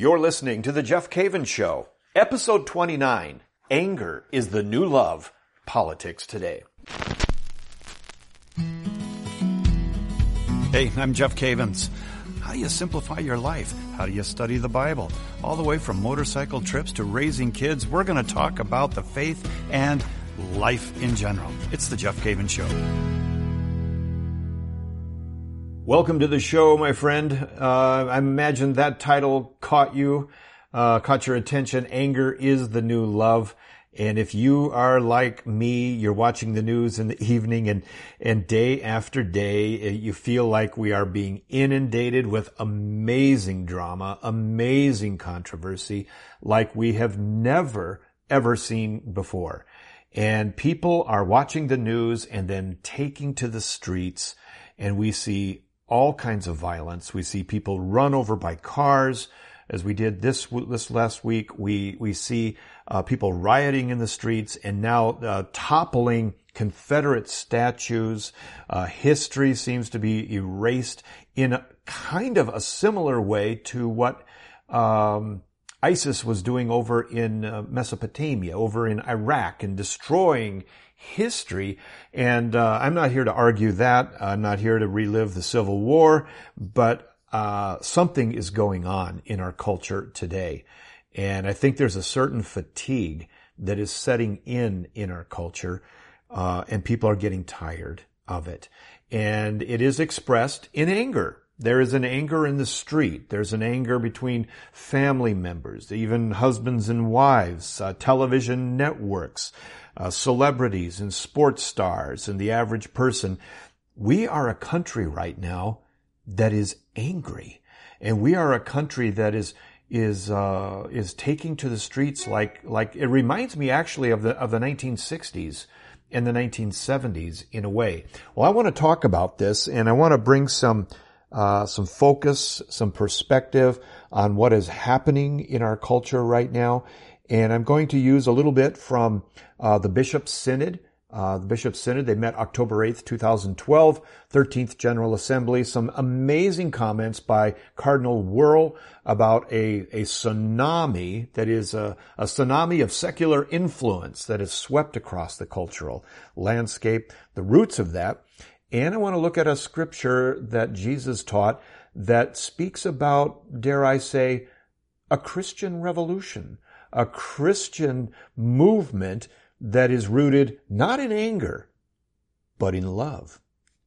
You're listening to The Jeff Cavins Show, episode 29 Anger is the New Love Politics Today. Hey, I'm Jeff Cavins. How do you simplify your life? How do you study the Bible? All the way from motorcycle trips to raising kids, we're going to talk about the faith and life in general. It's The Jeff Cavins Show. Welcome to the show, my friend. Uh, I imagine that title caught you, uh, caught your attention. Anger is the new love. And if you are like me, you're watching the news in the evening and, and day after day, uh, you feel like we are being inundated with amazing drama, amazing controversy, like we have never, ever seen before. And people are watching the news and then taking to the streets and we see all kinds of violence. We see people run over by cars, as we did this this last week. We we see uh, people rioting in the streets and now uh, toppling Confederate statues. Uh, history seems to be erased in a, kind of a similar way to what. Um, ISIS was doing over in uh, Mesopotamia, over in Iraq, and destroying history. And uh, I'm not here to argue that. I'm not here to relive the Civil War, but uh, something is going on in our culture today. And I think there's a certain fatigue that is setting in in our culture, uh, and people are getting tired of it. And it is expressed in anger. There is an anger in the street. There's an anger between family members, even husbands and wives, uh, television networks, uh, celebrities and sports stars and the average person. We are a country right now that is angry, and we are a country that is is uh, is taking to the streets like like it reminds me actually of the of the 1960s and the 1970s in a way. Well, I want to talk about this, and I want to bring some uh, some focus, some perspective on what is happening in our culture right now, and I'm going to use a little bit from uh, the Bishop's Synod. Uh, the Bishop's Synod, they met October 8th, 2012, 13th General Assembly. Some amazing comments by Cardinal Wuerl about a, a tsunami that is a, a tsunami of secular influence that has swept across the cultural landscape, the roots of that. And I want to look at a scripture that Jesus taught that speaks about, dare I say, a Christian revolution a Christian movement that is rooted not in anger, but in love.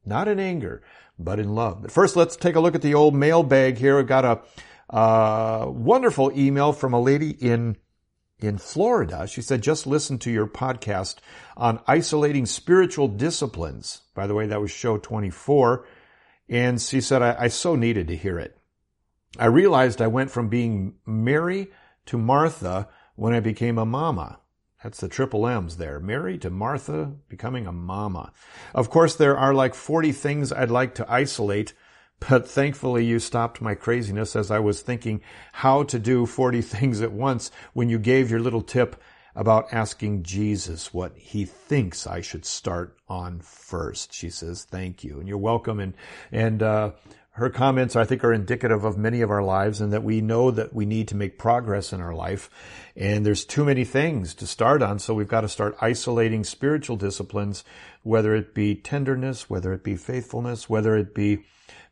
Not in anger, but in love. But first, let's take a look at the old mailbag here. We've got a uh, wonderful email from a lady in in Florida. She said, just listen to your podcast on isolating spiritual disciplines. By the way, that was show 24. And she said, I, I so needed to hear it. I realized I went from being Mary to Martha when I became a mama. That's the triple M's there. Mary to Martha, becoming a mama. Of course, there are like 40 things I'd like to isolate, but thankfully you stopped my craziness as I was thinking how to do 40 things at once when you gave your little tip about asking Jesus what he thinks I should start on first. She says, thank you. And you're welcome. And, and, uh, her comments, I think, are indicative of many of our lives and that we know that we need to make progress in our life. And there's too many things to start on. So we've got to start isolating spiritual disciplines, whether it be tenderness, whether it be faithfulness, whether it be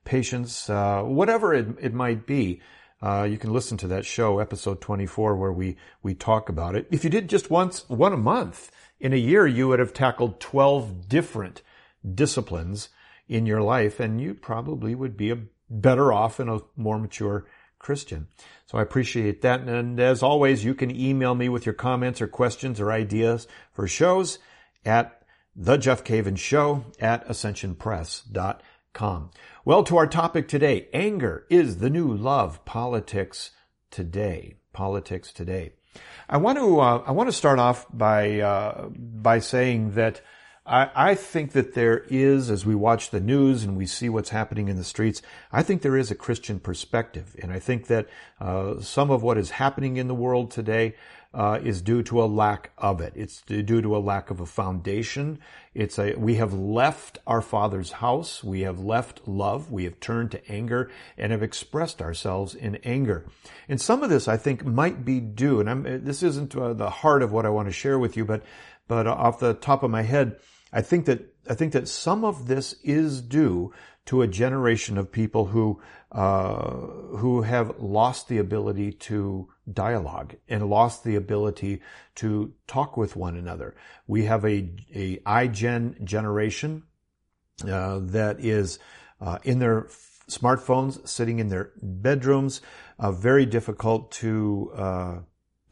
patience, uh, whatever it, it might be. Uh, you can listen to that show, episode 24, where we, we talk about it. If you did just once, one a month in a year, you would have tackled 12 different disciplines in your life, and you probably would be a better off and a more mature Christian. So I appreciate that. And as always, you can email me with your comments or questions or ideas for shows at the Jeff Cavins Show at ascensionpress.com. Well, to our topic today, anger is the new love. Politics today. Politics today. I want to uh, I want to start off by uh, by saying that I, I think that there is, as we watch the news and we see what's happening in the streets, I think there is a Christian perspective. And I think that uh, some of what is happening in the world today uh, is due to a lack of it. It's due to a lack of a foundation. It's a, we have left our Father's house. We have left love. We have turned to anger and have expressed ourselves in anger. And some of this, I think, might be due, and I'm, this isn't uh, the heart of what I want to share with you, but, but off the top of my head, I think that, I think that some of this is due to a generation of people who, uh, who have lost the ability to dialogue and lost the ability to talk with one another. We have a, a iGen generation uh, that is uh, in their smartphones, sitting in their bedrooms, uh, very difficult to uh,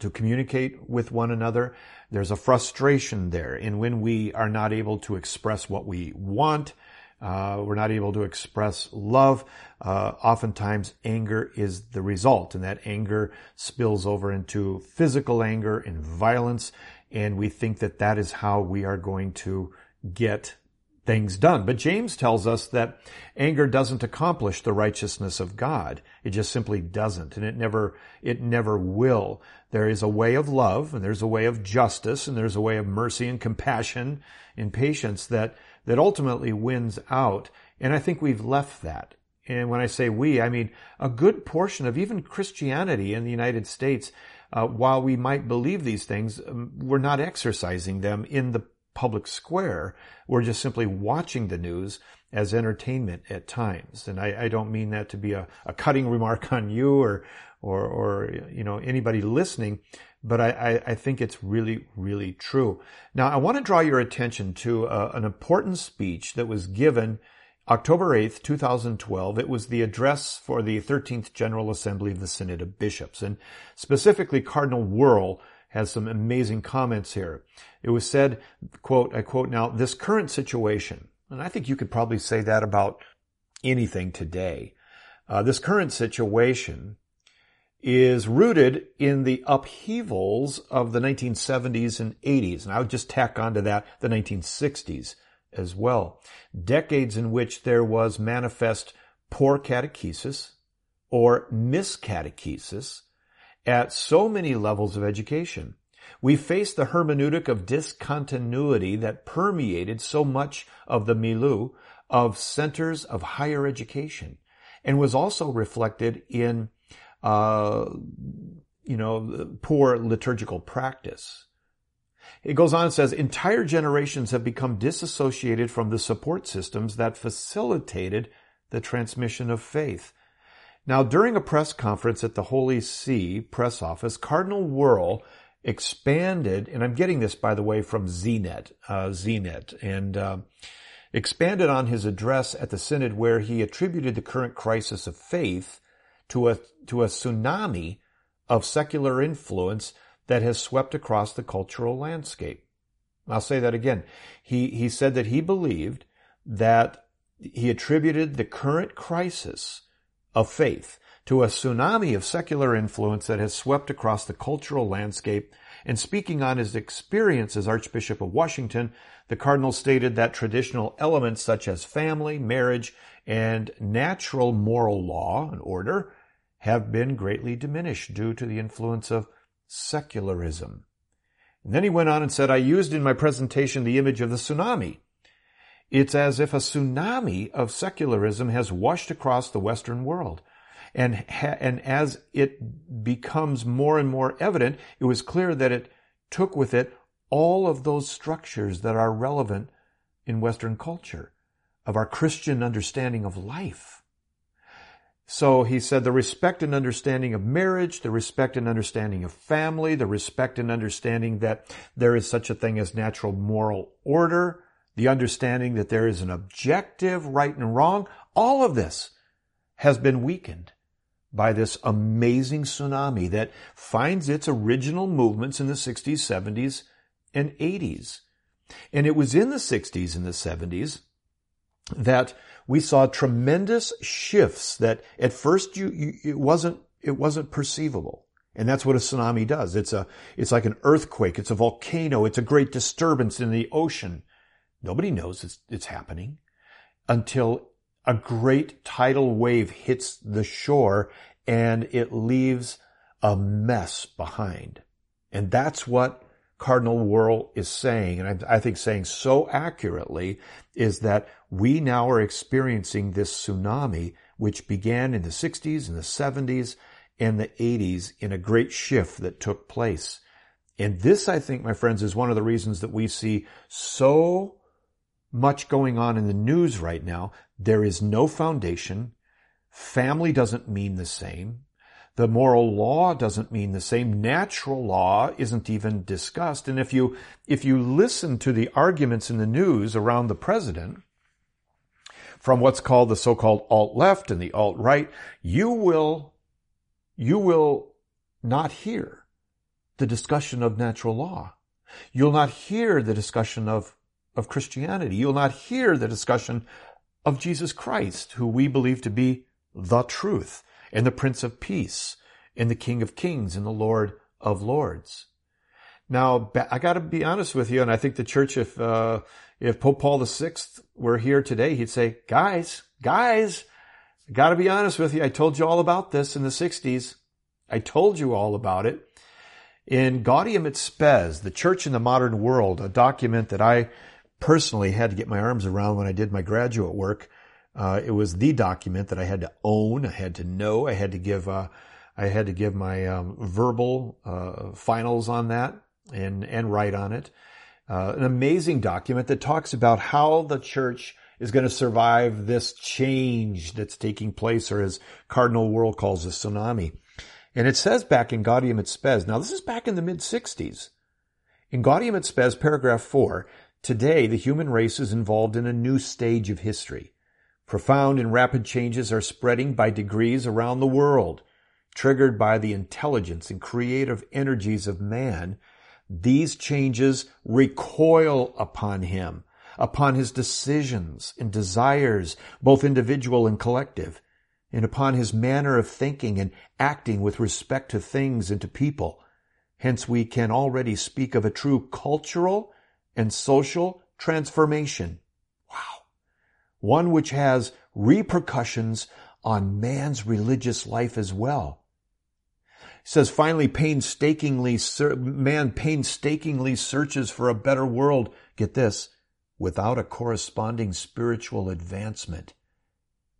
to communicate with one another. There's a frustration there, and when we are not able to express what we want, uh, we're not able to express love. Uh, oftentimes, anger is the result, and that anger spills over into physical anger and violence. And we think that that is how we are going to get things done. But James tells us that anger doesn't accomplish the righteousness of God. It just simply doesn't, and it never, it never will. There is a way of love, and there's a way of justice, and there's a way of mercy and compassion and patience that that ultimately wins out. And I think we've left that. And when I say we, I mean a good portion of even Christianity in the United States, uh, while we might believe these things, um, we're not exercising them in the public square. We're just simply watching the news as entertainment at times. And I, I don't mean that to be a, a, cutting remark on you or, or, or, you know, anybody listening, but I, I, think it's really, really true. Now, I want to draw your attention to uh, an important speech that was given October 8th, 2012. It was the address for the 13th General Assembly of the Synod of Bishops. And specifically, Cardinal Wuerl has some amazing comments here. It was said, quote, I quote now, this current situation, and I think you could probably say that about anything today. Uh, this current situation is rooted in the upheavals of the 1970s and 80s. And I would just tack onto that the 1960s as well. Decades in which there was manifest poor catechesis or miscatechesis at so many levels of education. We faced the hermeneutic of discontinuity that permeated so much of the milieu of centers of higher education and was also reflected in uh, you know, poor liturgical practice. It goes on and says, entire generations have become disassociated from the support systems that facilitated the transmission of faith. Now, during a press conference at the Holy See press office, Cardinal Wuerl expanded, and I'm getting this, by the way, from Zenit, uh, Zenit, and uh, expanded on his address at the Synod where he attributed the current crisis of faith to a, to a tsunami of secular influence that has swept across the cultural landscape. I'll say that again. He, he said that he believed that he attributed the current crisis of faith to a tsunami of secular influence that has swept across the cultural landscape. And speaking on his experience as Archbishop of Washington, the Cardinal stated that traditional elements such as family, marriage, and natural moral law and order have been greatly diminished due to the influence of secularism. And then he went on and said, I used in my presentation the image of the tsunami. It's as if a tsunami of secularism has washed across the Western world. And, ha- and as it becomes more and more evident, it was clear that it took with it all of those structures that are relevant in Western culture, of our Christian understanding of life. So he said the respect and understanding of marriage, the respect and understanding of family, the respect and understanding that there is such a thing as natural moral order, the understanding that there is an objective right and wrong, all of this has been weakened by this amazing tsunami that finds its original movements in the 60s, 70s, and 80s. And it was in the 60s and the 70s that we saw tremendous shifts that at first you, you, it wasn't it wasn't perceivable. And that's what a tsunami does. It's a it's like an earthquake, it's a volcano, it's a great disturbance in the ocean. Nobody knows it's, it's happening until a great tidal wave hits the shore and it leaves a mess behind. And that's what Cardinal Wuerl is saying, and I, I, think saying so accurately, is that we now are experiencing this tsunami, which began in the 60s and the 70s and the 80s in a great shift that took place. And this, I think, my friends, is one of the reasons that we see so much going on in the news right now. There is no foundation. Family doesn't mean the same. The moral law doesn't mean the same. Natural law isn't even discussed. And if you, if you listen to the arguments in the news around the president, from what's called the so-called alt-left and the alt-right, you will, you will not hear the discussion of natural law. You'll not hear the discussion of, of Christianity. You'll not hear the discussion of Jesus Christ, who we believe to be the truth and the Prince of Peace and the King of Kings and the Lord of Lords. Now, I got to be honest with you, and I think the church, if uh, if Pope Paul VI were here today, he'd say, "Guys, guys, got to be honest with you. I told you all about this in the '60s. I told you all about it." In Gaudium et Spes, the Church in the Modern World, a document that I personally had to get my arms around when I did my graduate work, uh, it was the document that I had to own, I had to know, I had to give, uh, I had to give my um, verbal uh, finals on that and and write on it. Uh, an amazing document that talks about how the church is going to survive this change that's taking place, or as Cardinal Wuerl calls a tsunami. And it says back in Gaudium et Spes, now this is back in the mid 60s. In Gaudium et Spes, paragraph 4, today the human race is involved in a new stage of history. Profound and rapid changes are spreading by degrees around the world. Triggered by the intelligence and creative energies of man, these changes recoil upon him, upon his decisions and desires, both individual and collective, and upon his manner of thinking and acting with respect to things and to people. Hence we can already speak of a true cultural and social transformation Wow. one which has repercussions on man's religious life as well. Says finally painstakingly, man painstakingly searches for a better world. Get this, without a corresponding spiritual advancement.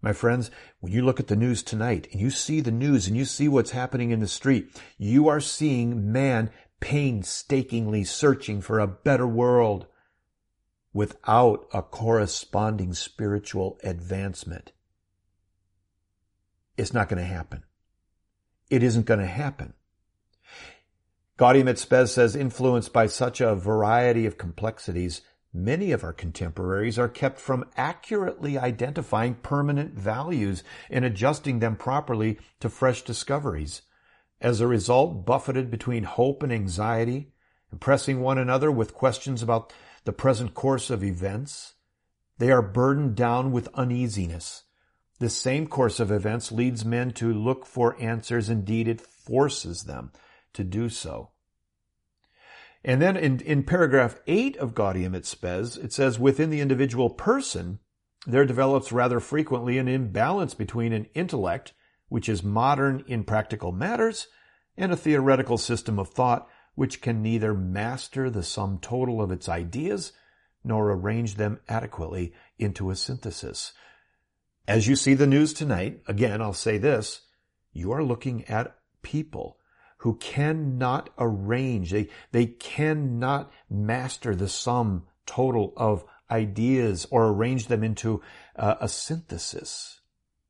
My friends, when you look at the news tonight and you see the news and you see what's happening in the street, you are seeing man painstakingly searching for a better world without a corresponding spiritual advancement. It's not going to happen. It isn't going to happen. Gaudium et Spes says, influenced by such a variety of complexities, many of our contemporaries are kept from accurately identifying permanent values and adjusting them properly to fresh discoveries. As a result, buffeted between hope and anxiety, impressing one another with questions about the present course of events, they are burdened down with uneasiness. This same course of events leads men to look for answers. Indeed, it forces them to do so. And then in, in paragraph 8 of Gaudium et Spes, it says, within the individual person, there develops rather frequently an imbalance between an intellect, which is modern in practical matters, and a theoretical system of thought, which can neither master the sum total of its ideas nor arrange them adequately into a synthesis. As you see the news tonight, again, I'll say this, you are looking at people who cannot arrange, they, they cannot master the sum total of ideas or arrange them into uh, a synthesis.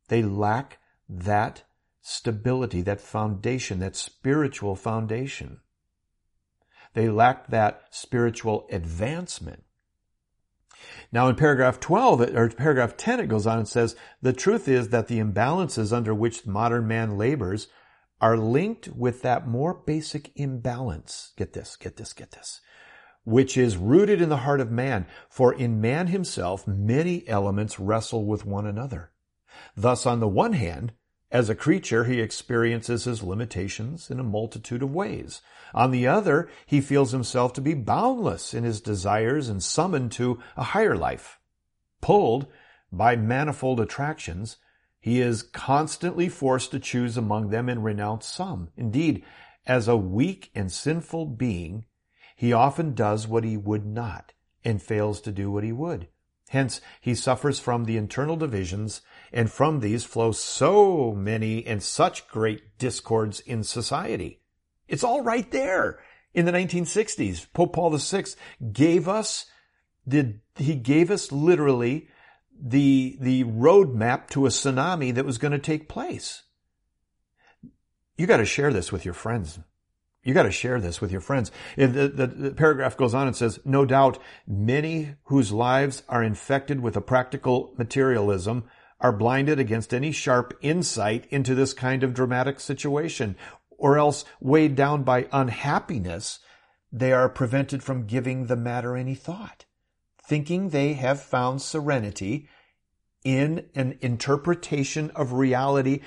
They lack that stability, that foundation, that spiritual foundation. They lacked that spiritual advancement. Now in paragraph 12, or paragraph 10, it goes on and says, the truth is that the imbalances under which modern man labors are linked with that more basic imbalance. Get this, get this, get this. Which is rooted in the heart of man. For in man himself, many elements wrestle with one another. Thus, on the one hand, As a creature, he experiences his limitations in a multitude of ways. On the other, he feels himself to be boundless in his desires and summoned to a higher life. Pulled by manifold attractions, he is constantly forced to choose among them and renounce some. Indeed, as a weak and sinful being, he often does what he would not and fails to do what he would. Hence, he suffers from the internal divisions, and from these flow so many and such great discords in society. It's all right there in the 1960s. Pope Paul VI gave us the, he gave us literally the, the roadmap to a tsunami that was going to take place. You got to share this with your friends. You got to share this with your friends. The, the, the, paragraph goes on and says, no doubt many whose lives are infected with a practical materialism are blinded against any sharp insight into this kind of dramatic situation, or else weighed down by unhappiness, they are prevented from giving the matter any thought, thinking they have found serenity in an interpretation of reality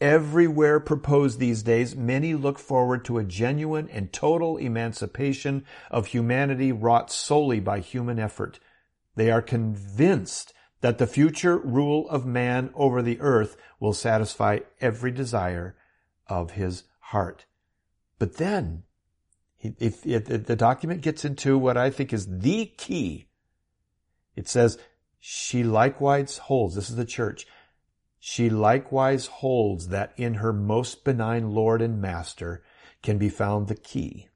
everywhere proposed these days, many look forward to a genuine and total emancipation of humanity wrought solely by human effort. They are convinced that the future rule of man over the earth will satisfy every desire of his heart. But then, if, if, if the document gets into what I think is the key, it says, she likewise holds, this is the church, she likewise holds that in her most benign Lord and Master can be found the key,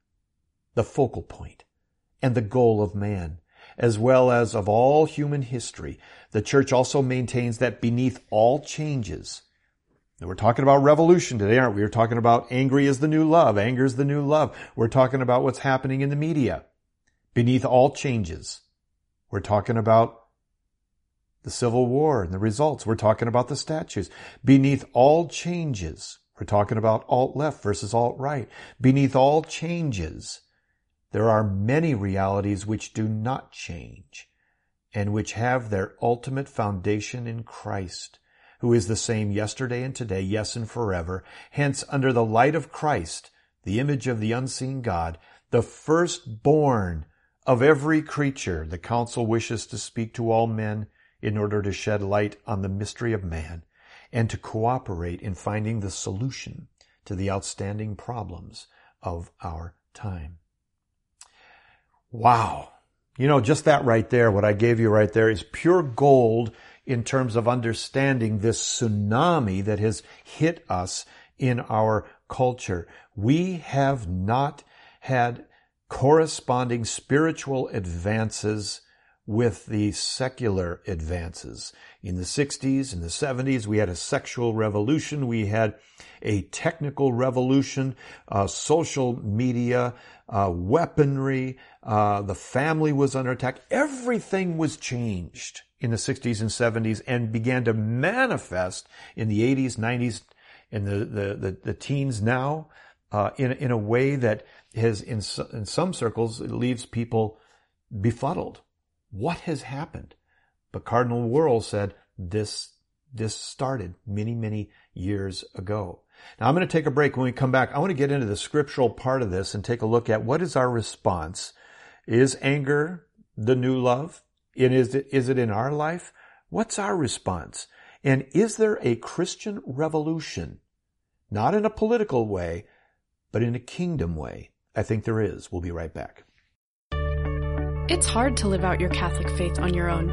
the focal point, and the goal of man, as well as of all human history. The church also maintains that beneath all changes, we're talking about revolution today, aren't we? We're talking about angry is the new love. Anger is the new love. We're talking about what's happening in the media. Beneath all changes, we're talking about the Civil War and the results. We're talking about the statues. Beneath all changes, we're talking about alt left versus alt right. Beneath all changes, there are many realities which do not change and which have their ultimate foundation in Christ, who is the same yesterday and today, yes and forever. Hence, under the light of Christ, the image of the unseen God, the firstborn of every creature, the council wishes to speak to all men in order to shed light on the mystery of man and to cooperate in finding the solution to the outstanding problems of our time. Wow. You know, just that right there, what I gave you right there is pure gold in terms of understanding this tsunami that has hit us in our culture. We have not had corresponding spiritual advances with the secular advances. In the 60s in the 70s, we had a sexual revolution. We had a technical revolution, uh, social media, uh, weaponry. Uh, the family was under attack. Everything was changed in the 60s and 70s and began to manifest in the 80s, 90s, and the, the, the, the teens now uh, in, in a way that has, in, in some circles, leaves people befuddled what has happened? But Cardinal Wuerl said this, this started many, many years ago. Now I'm going to take a break. When we come back, I want to get into the scriptural part of this and take a look at what is our response. Is anger the new love? And is it, is it in our life? What's our response? And is there a Christian revolution? Not in a political way, but in a kingdom way. I think there is. We'll be right back. It's hard to live out your Catholic faith on your own.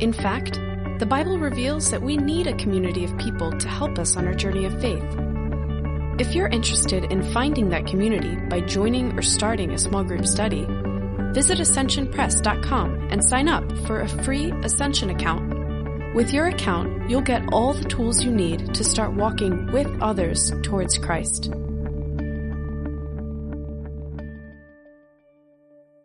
In fact, the Bible reveals that we need a community of people to help us on our journey of faith. If you're interested in finding that community by joining or starting a small group study, visit ascensionpress.com and sign up for a free Ascension account. With your account, you'll get all the tools you need to start walking with others towards Christ.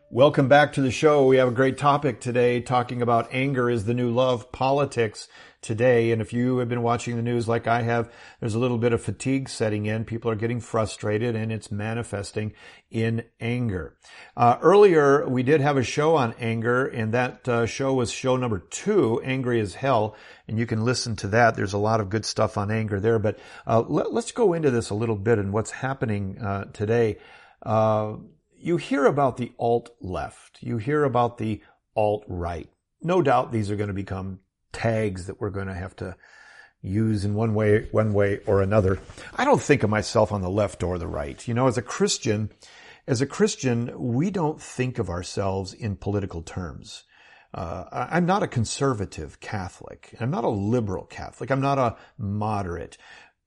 Welcome back to the show. We have a great topic today talking about anger is the new love politics today. And if you have been watching the news like I have, there's a little bit of fatigue setting in. People are getting frustrated and it's manifesting in anger. Uh, earlier, we did have a show on anger and that uh, show was show number two, Angry as Hell. And you can listen to that. There's a lot of good stuff on anger there, but uh, let, us go into this a little bit and what's happening uh, today. Uh, you hear about the alt left. You hear about the alt right. No doubt these are going to become tags that we're going to have to use in one way, one way or another. I don't think of myself on the left or the right. You know, as a Christian, as a Christian, we don't think of ourselves in political terms. Uh, I'm not a conservative Catholic. I'm not a liberal Catholic. I'm not a moderate.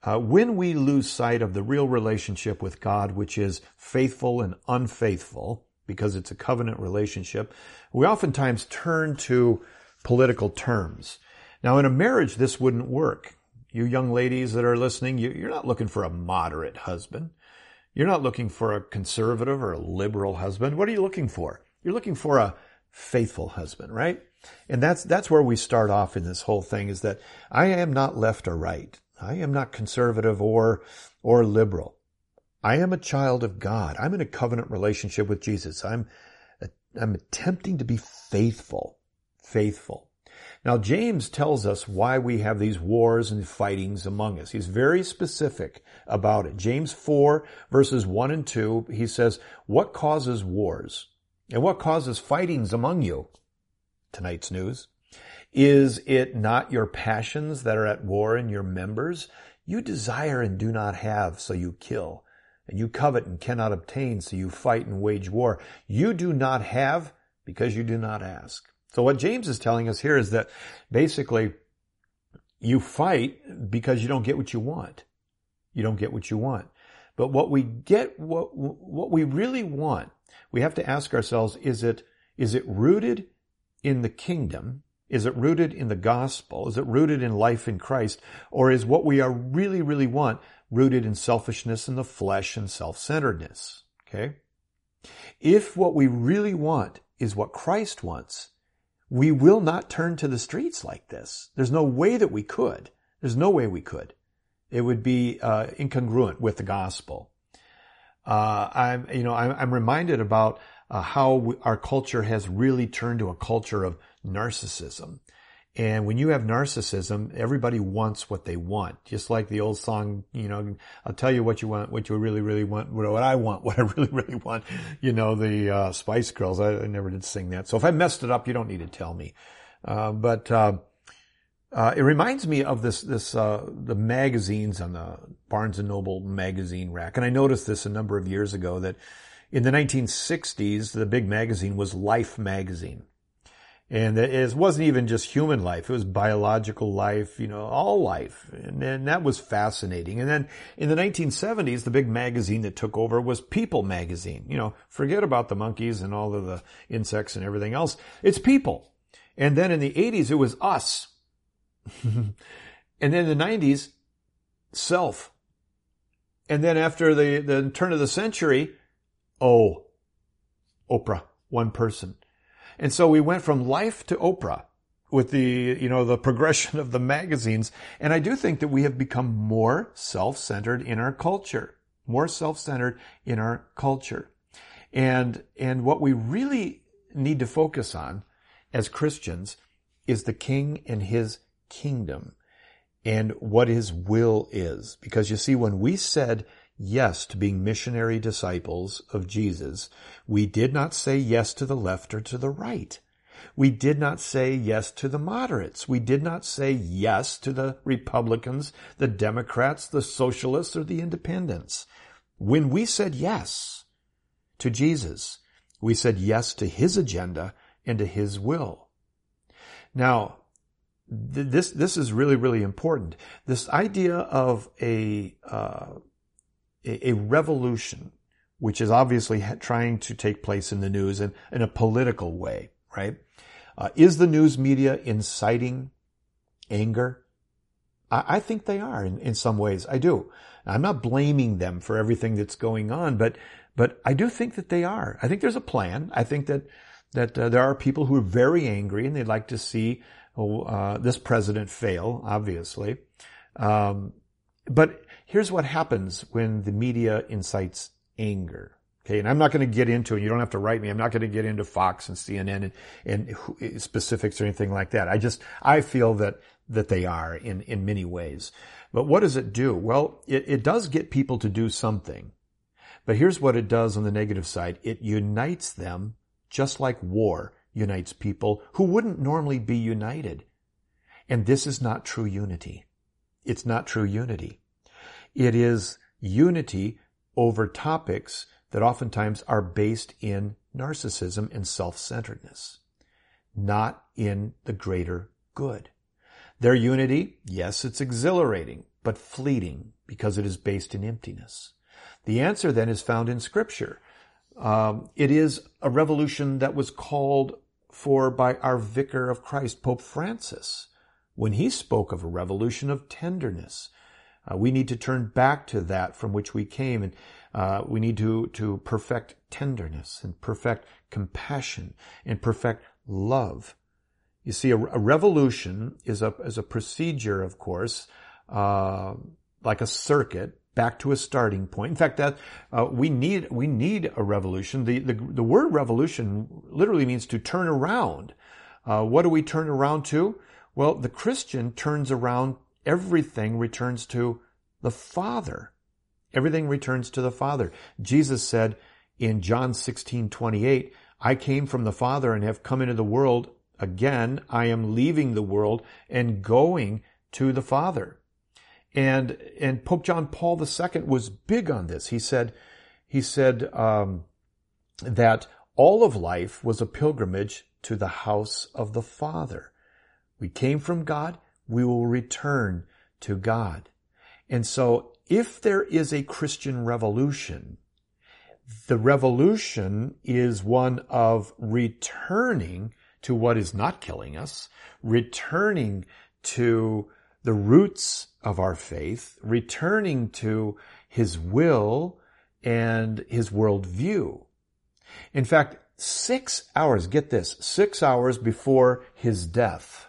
Uh, when we lose sight of the real relationship with God, which is faithful and unfaithful, because it's a covenant relationship, we oftentimes turn to political terms. Now, in a marriage, this wouldn't work. You young ladies that are listening, you, are not looking for a moderate husband. You're not looking for a conservative or a liberal husband. What are you looking for? You're looking for a faithful husband, right? And that's, that's where we start off in this whole thing is that I am not left or right. I am not conservative or, or liberal. I am a child of God. I'm in a covenant relationship with Jesus. I'm, I'm attempting to be faithful, faithful. Now, James tells us why we have these wars and fightings among us. He's very specific about it. James 4 verses 1 and 2, he says, what causes wars and what causes fightings among you? Tonight's news. Is it not your passions that are at war in your members? You desire and do not have, so you kill. And you covet and cannot obtain, so you fight and wage war. You do not have because you do not ask. So what James is telling us here is that basically you fight because you don't get what you want. You don't get what you want. But what we get, what, what we really want, we have to ask ourselves, is it, is it rooted in the kingdom? Is it rooted in the gospel? Is it rooted in life in Christ? Or is what we are really, really want rooted in selfishness and the flesh and self-centeredness? Okay? If what we really want is what Christ wants, we will not turn to the streets like this. There's no way that we could. There's no way we could. It would be uh, incongruent with the gospel. Uh, I'm, you know, I'm, I'm reminded about uh, how we, our culture has really turned to a culture of narcissism. And when you have narcissism, everybody wants what they want. Just like the old song, you know, I'll tell you what you want, what you really, really want, what I want, what I really, really want. You know, the uh, Spice Girls. I, I, never did sing that. So if I messed it up, you don't need to tell me. Uh, but uh, uh it reminds me of this, this, uh, the magazines on the Barnes and Noble magazine rack. And I noticed this a number of years ago that in the 1960s, the big magazine was Life magazine. And it wasn't even just human life. It was biological life, you know, all life. And, and, that was fascinating. And then in the 1970s, the big magazine that took over was People magazine. You know, forget about the monkeys and all of the insects and everything else. It's people. And then in the 80s, it was us. and then the 90s, self. And then after the, the turn of the century, oh, Oprah, one person. And so we went from life to Oprah with the, you know, the progression of the magazines. And I do think that we have become more self-centered in our culture, more self-centered in our culture. And, and what we really need to focus on as Christians is the king and his kingdom and what his will is. Because you see, when we said yes to being missionary disciples of Jesus, we did not say yes to the left or to the right. We did not say yes to the moderates. We did not say yes to the Republicans, the Democrats, the Socialists, or the Independents. When we said yes to Jesus, we said yes to His agenda and to His will. Now, this this is really really important. This idea of a uh, a, revolution, which is obviously trying to take place in the news in, in a political way, right? Uh, is the news media inciting anger? I, I think they are in, in some ways. I do. I'm not blaming them for everything that's going on, but but I do think that they are. I think there's a plan. I think that that uh, there are people who are very angry and they'd like to see oh, uh, this president fail, obviously. Um, but here's what happens when the media incites anger. Okay, and I'm not going to get into it. You don't have to write me. I'm not going to get into Fox and CNN and, and specifics or anything like that. I just I feel that that they are in in many ways. But what does it do? Well, it, it does get people to do something. But here's what it does on the negative side. It unites them just like war unites people who wouldn't normally be united. And this is not true unity. It's not true unity. It is unity over topics that oftentimes are based in narcissism and self-centeredness, not in the greater good. Their unity, yes, it's exhilarating, but fleeting because it is based in emptiness. The answer then is found in scripture. Um, it is a revolution that was called for by our vicar of Christ, Pope Francis, when he spoke of a revolution of tenderness. Uh, we need to turn back to that from which we came, and uh, we need to to perfect tenderness and perfect compassion and perfect love. You see, a, a revolution is a is a procedure, of course, uh, like a circuit back to a starting point. In fact, that uh, we need we need a revolution. The, the the word revolution literally means to turn around. Uh, what do we turn around to? Well, the Christian turns around. Everything returns to the Father. Everything returns to the Father. Jesus said in John 16, 28, I came from the Father and have come into the world. Again, I am leaving the world and going to the Father. And, and Pope John Paul II was big on this. He said, he said, um, that all of life was a pilgrimage to the house of the Father. We came from God. We will return to God. And so if there is a Christian revolution, the revolution is one of returning to what is not killing us, returning to the roots of our faith, returning to his will and his worldview. In fact, six hours, get this, six hours before his death,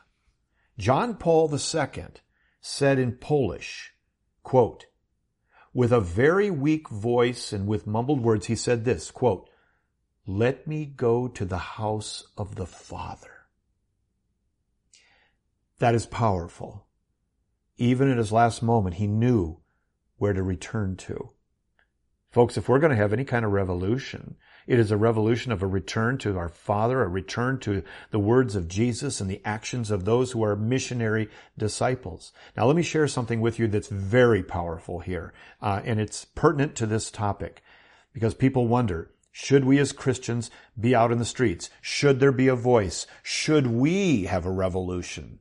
John Paul II said in Polish, quote, with a very weak voice and with mumbled words, he said this, quote, let me go to the house of the Father. That is powerful even in his last moment, he knew where to return to. Folks, if we're going to have any kind of revolution, it is a revolution of a return to our Father, a return to the words of Jesus and the actions of those who are missionary disciples. Now, let me share something with you that's very powerful here, uh, and it's pertinent to this topic because people wonder, should we as Christians be out in the streets? Should there be a voice? Should we have a revolution?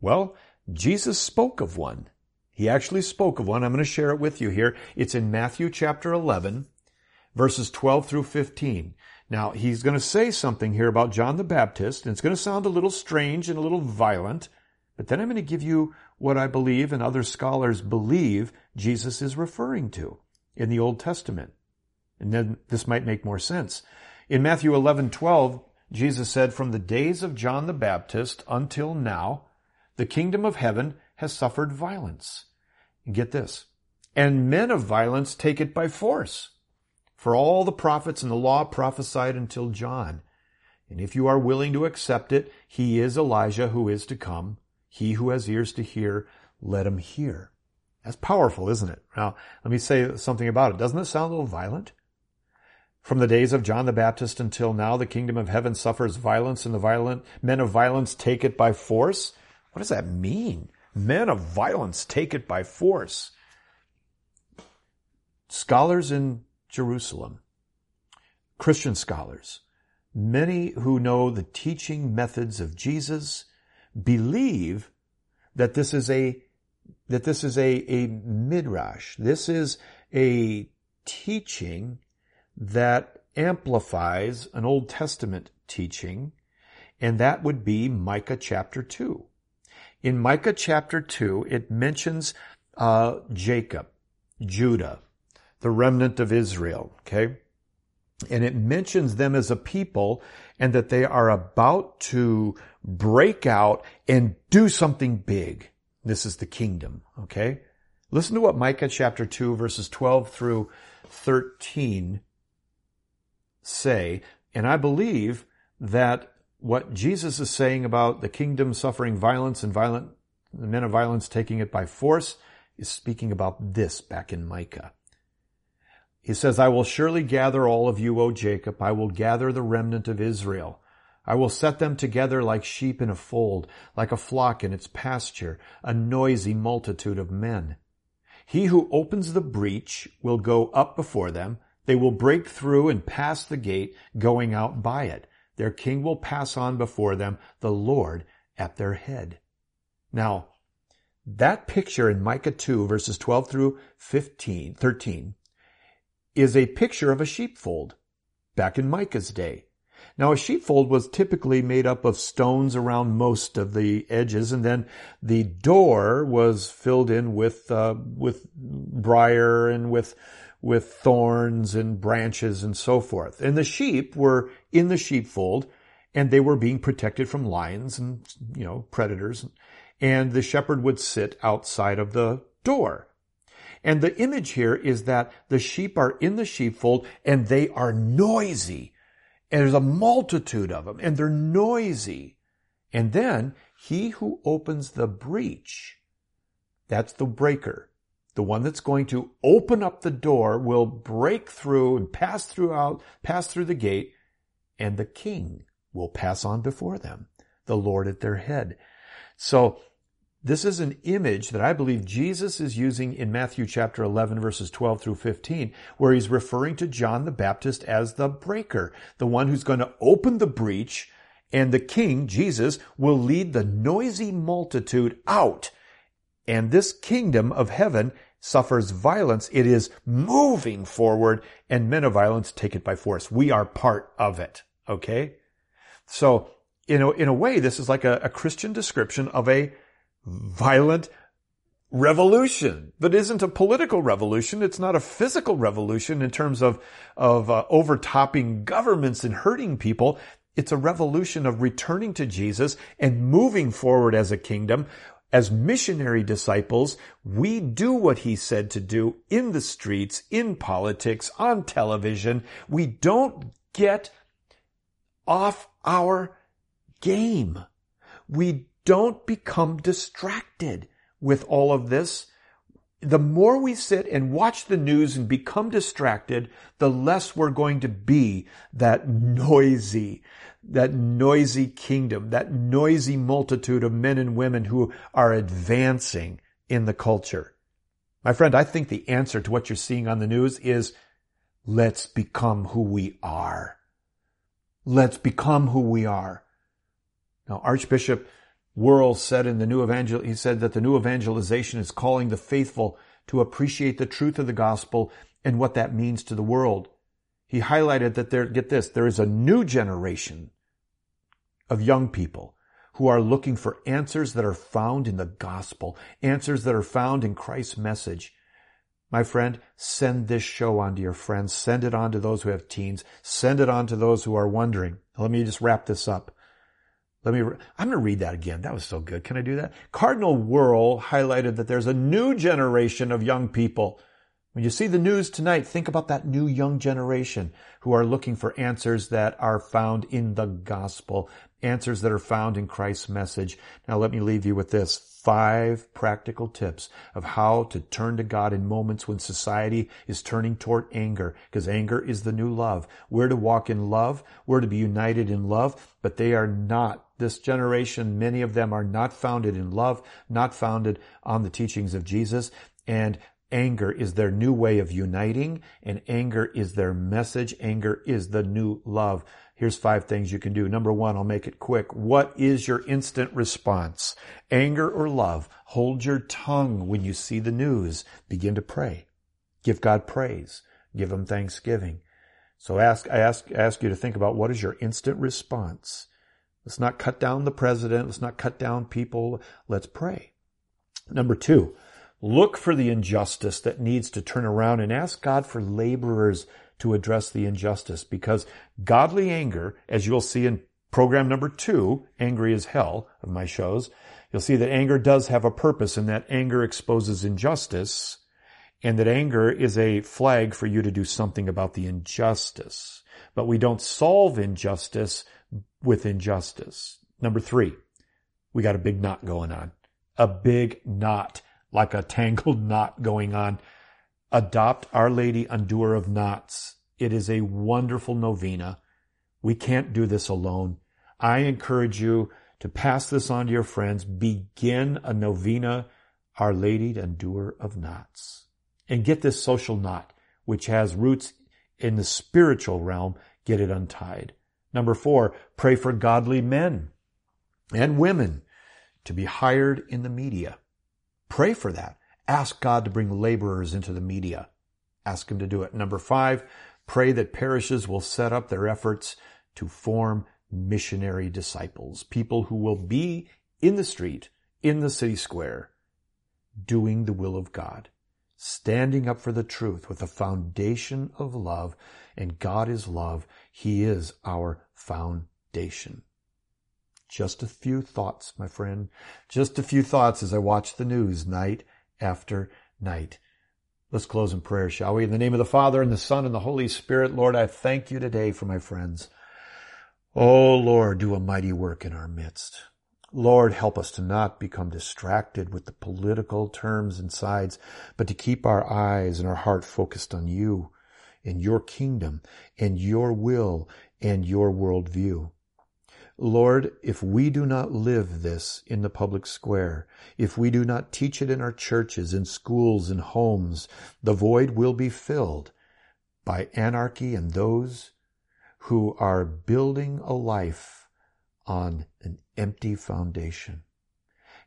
Well, Jesus spoke of one. He actually spoke of one. I'm going to share it with you here. It's in Matthew chapter 11, verses 12 through 15. Now, he's going to say something here about John the Baptist, and it's going to sound a little strange and a little violent, but then I'm going to give you what I believe and other scholars believe Jesus is referring to in the Old Testament. And then this might make more sense. In Matthew 11, 12, Jesus said, From the days of John the Baptist until now, the kingdom of heaven has suffered violence. And get this. And men of violence take it by force. For all the prophets and the law prophesied until John. And if you are willing to accept it, he is Elijah who is to come. He who has ears to hear, let him hear. That's powerful, isn't it? Now, let me say something about it. Doesn't it sound a little violent? From the days of John the Baptist until now, the kingdom of heaven suffers violence and the violent men of violence take it by force. What does that mean? Men of violence take it by force. Scholars in Jerusalem, Christian scholars, many who know the teaching methods of Jesus believe that this is a that this is a, a midrash. This is a teaching that amplifies an Old Testament teaching, and that would be Micah chapter 2. In Micah chapter 2, it mentions uh, Jacob, Judah, the remnant of Israel, okay? And it mentions them as a people and that they are about to break out and do something big. This is the kingdom, okay? Listen to what Micah chapter 2 verses 12 through 13 say. And I believe that what Jesus is saying about the kingdom suffering violence and violent, the men of violence taking it by force is speaking about this back in Micah. He says, I will surely gather all of you, O Jacob. I will gather the remnant of Israel. I will set them together like sheep in a fold, like a flock in its pasture, a noisy multitude of men. He who opens the breach will go up before them. They will break through and pass the gate, going out by it. Their king will pass on before them, the Lord at their head. Now, that picture in Micah 2 verses 12 through 15, 13 is a picture of a sheepfold back in Micah's day. Now a sheepfold was typically made up of stones around most of the edges and then the door was filled in with, uh, with briar and with, with thorns and branches and so forth. And the sheep were in the sheepfold and they were being protected from lions and, you know, predators. And the shepherd would sit outside of the door. And the image here is that the sheep are in the sheepfold and they are noisy. And there's a multitude of them and they're noisy. And then he who opens the breach, that's the breaker. The one that's going to open up the door will break through and pass through out, pass through the gate, and the king will pass on before them, the Lord at their head. So this is an image that I believe Jesus is using in Matthew chapter 11 verses 12 through 15, where he's referring to John the Baptist as the breaker, the one who's going to open the breach, and the king, Jesus, will lead the noisy multitude out. And this kingdom of heaven suffers violence. It is moving forward, and men of violence take it by force. We are part of it. Okay? So, in a, in a way, this is like a, a Christian description of a violent revolution that isn't a political revolution. It's not a physical revolution in terms of, of uh, overtopping governments and hurting people. It's a revolution of returning to Jesus and moving forward as a kingdom. As missionary disciples, we do what he said to do in the streets, in politics, on television. We don't get off our game. We don't become distracted with all of this. The more we sit and watch the news and become distracted, the less we're going to be that noisy, that noisy kingdom, that noisy multitude of men and women who are advancing in the culture. My friend, I think the answer to what you're seeing on the news is let's become who we are. Let's become who we are. Now, Archbishop Wuerl said in the new evangel, he said that the new evangelization is calling the faithful to appreciate the truth of the gospel and what that means to the world. He highlighted that there, get this, there is a new generation of young people who are looking for answers that are found in the gospel, answers that are found in Christ's message. My friend, send this show on to your friends. Send it on to those who have teens. Send it on to those who are wondering. Let me just wrap this up. Let me, I'm going to read that again. That was so good. Can I do that? Cardinal Wuerl highlighted that there's a new generation of young people. When you see the news tonight, think about that new young generation who are looking for answers that are found in the gospel, answers that are found in Christ's message. Now let me leave you with this. Five practical tips of how to turn to God in moments when society is turning toward anger, because anger is the new love. We're to walk in love. We're to be united in love, but they are not this generation, many of them are not founded in love, not founded on the teachings of Jesus, and anger is their new way of uniting, and anger is their message. Anger is the new love. Here's five things you can do. Number one, I'll make it quick. What is your instant response? Anger or love? Hold your tongue when you see the news. Begin to pray. Give God praise. Give Him thanksgiving. So ask, I ask, ask you to think about what is your instant response? Let's not cut down the president. Let's not cut down people. Let's pray. Number two, look for the injustice that needs to turn around and ask God for laborers to address the injustice because godly anger, as you'll see in program number two, Angry as Hell of my shows, you'll see that anger does have a purpose and that anger exposes injustice and that anger is a flag for you to do something about the injustice. But we don't solve injustice with injustice. Number three, we got a big knot going on. A big knot, like a tangled knot going on. Adopt Our Lady Undoer of Knots. It is a wonderful novena. We can't do this alone. I encourage you to pass this on to your friends. Begin a novena, Our Lady Undoer of Knots. And get this social knot, which has roots in the spiritual realm, get it untied. Number four, pray for godly men and women to be hired in the media. Pray for that. Ask God to bring laborers into the media. Ask Him to do it. Number five, pray that parishes will set up their efforts to form missionary disciples, people who will be in the street, in the city square, doing the will of God, standing up for the truth with a foundation of love, and God is love. He is our foundation. Just a few thoughts, my friend. Just a few thoughts as I watch the news night after night. Let's close in prayer, shall we? In the name of the Father and the Son and the Holy Spirit, Lord, I thank you today for my friends. Oh Lord, do a mighty work in our midst. Lord, help us to not become distracted with the political terms and sides, but to keep our eyes and our heart focused on you and your kingdom and your will and your worldview. Lord, if we do not live this in the public square, if we do not teach it in our churches, in schools, in homes, the void will be filled by anarchy and those who are building a life on an empty foundation.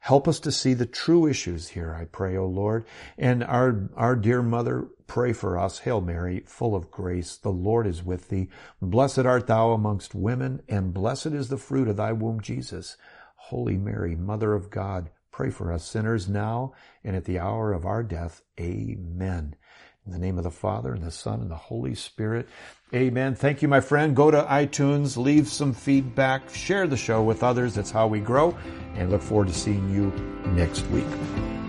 Help us to see the true issues here, I pray, O Lord. And our, our dear mother, pray for us. Hail Mary, full of grace, the Lord is with thee. Blessed art thou amongst women, and blessed is the fruit of thy womb, Jesus. Holy Mary, Mother of God, pray for us sinners now and at the hour of our death. Amen. In the name of the Father and the Son and the Holy Spirit. Amen. Thank you, my friend. Go to iTunes, leave some feedback, share the show with others. That's how we grow, and look forward to seeing you next week.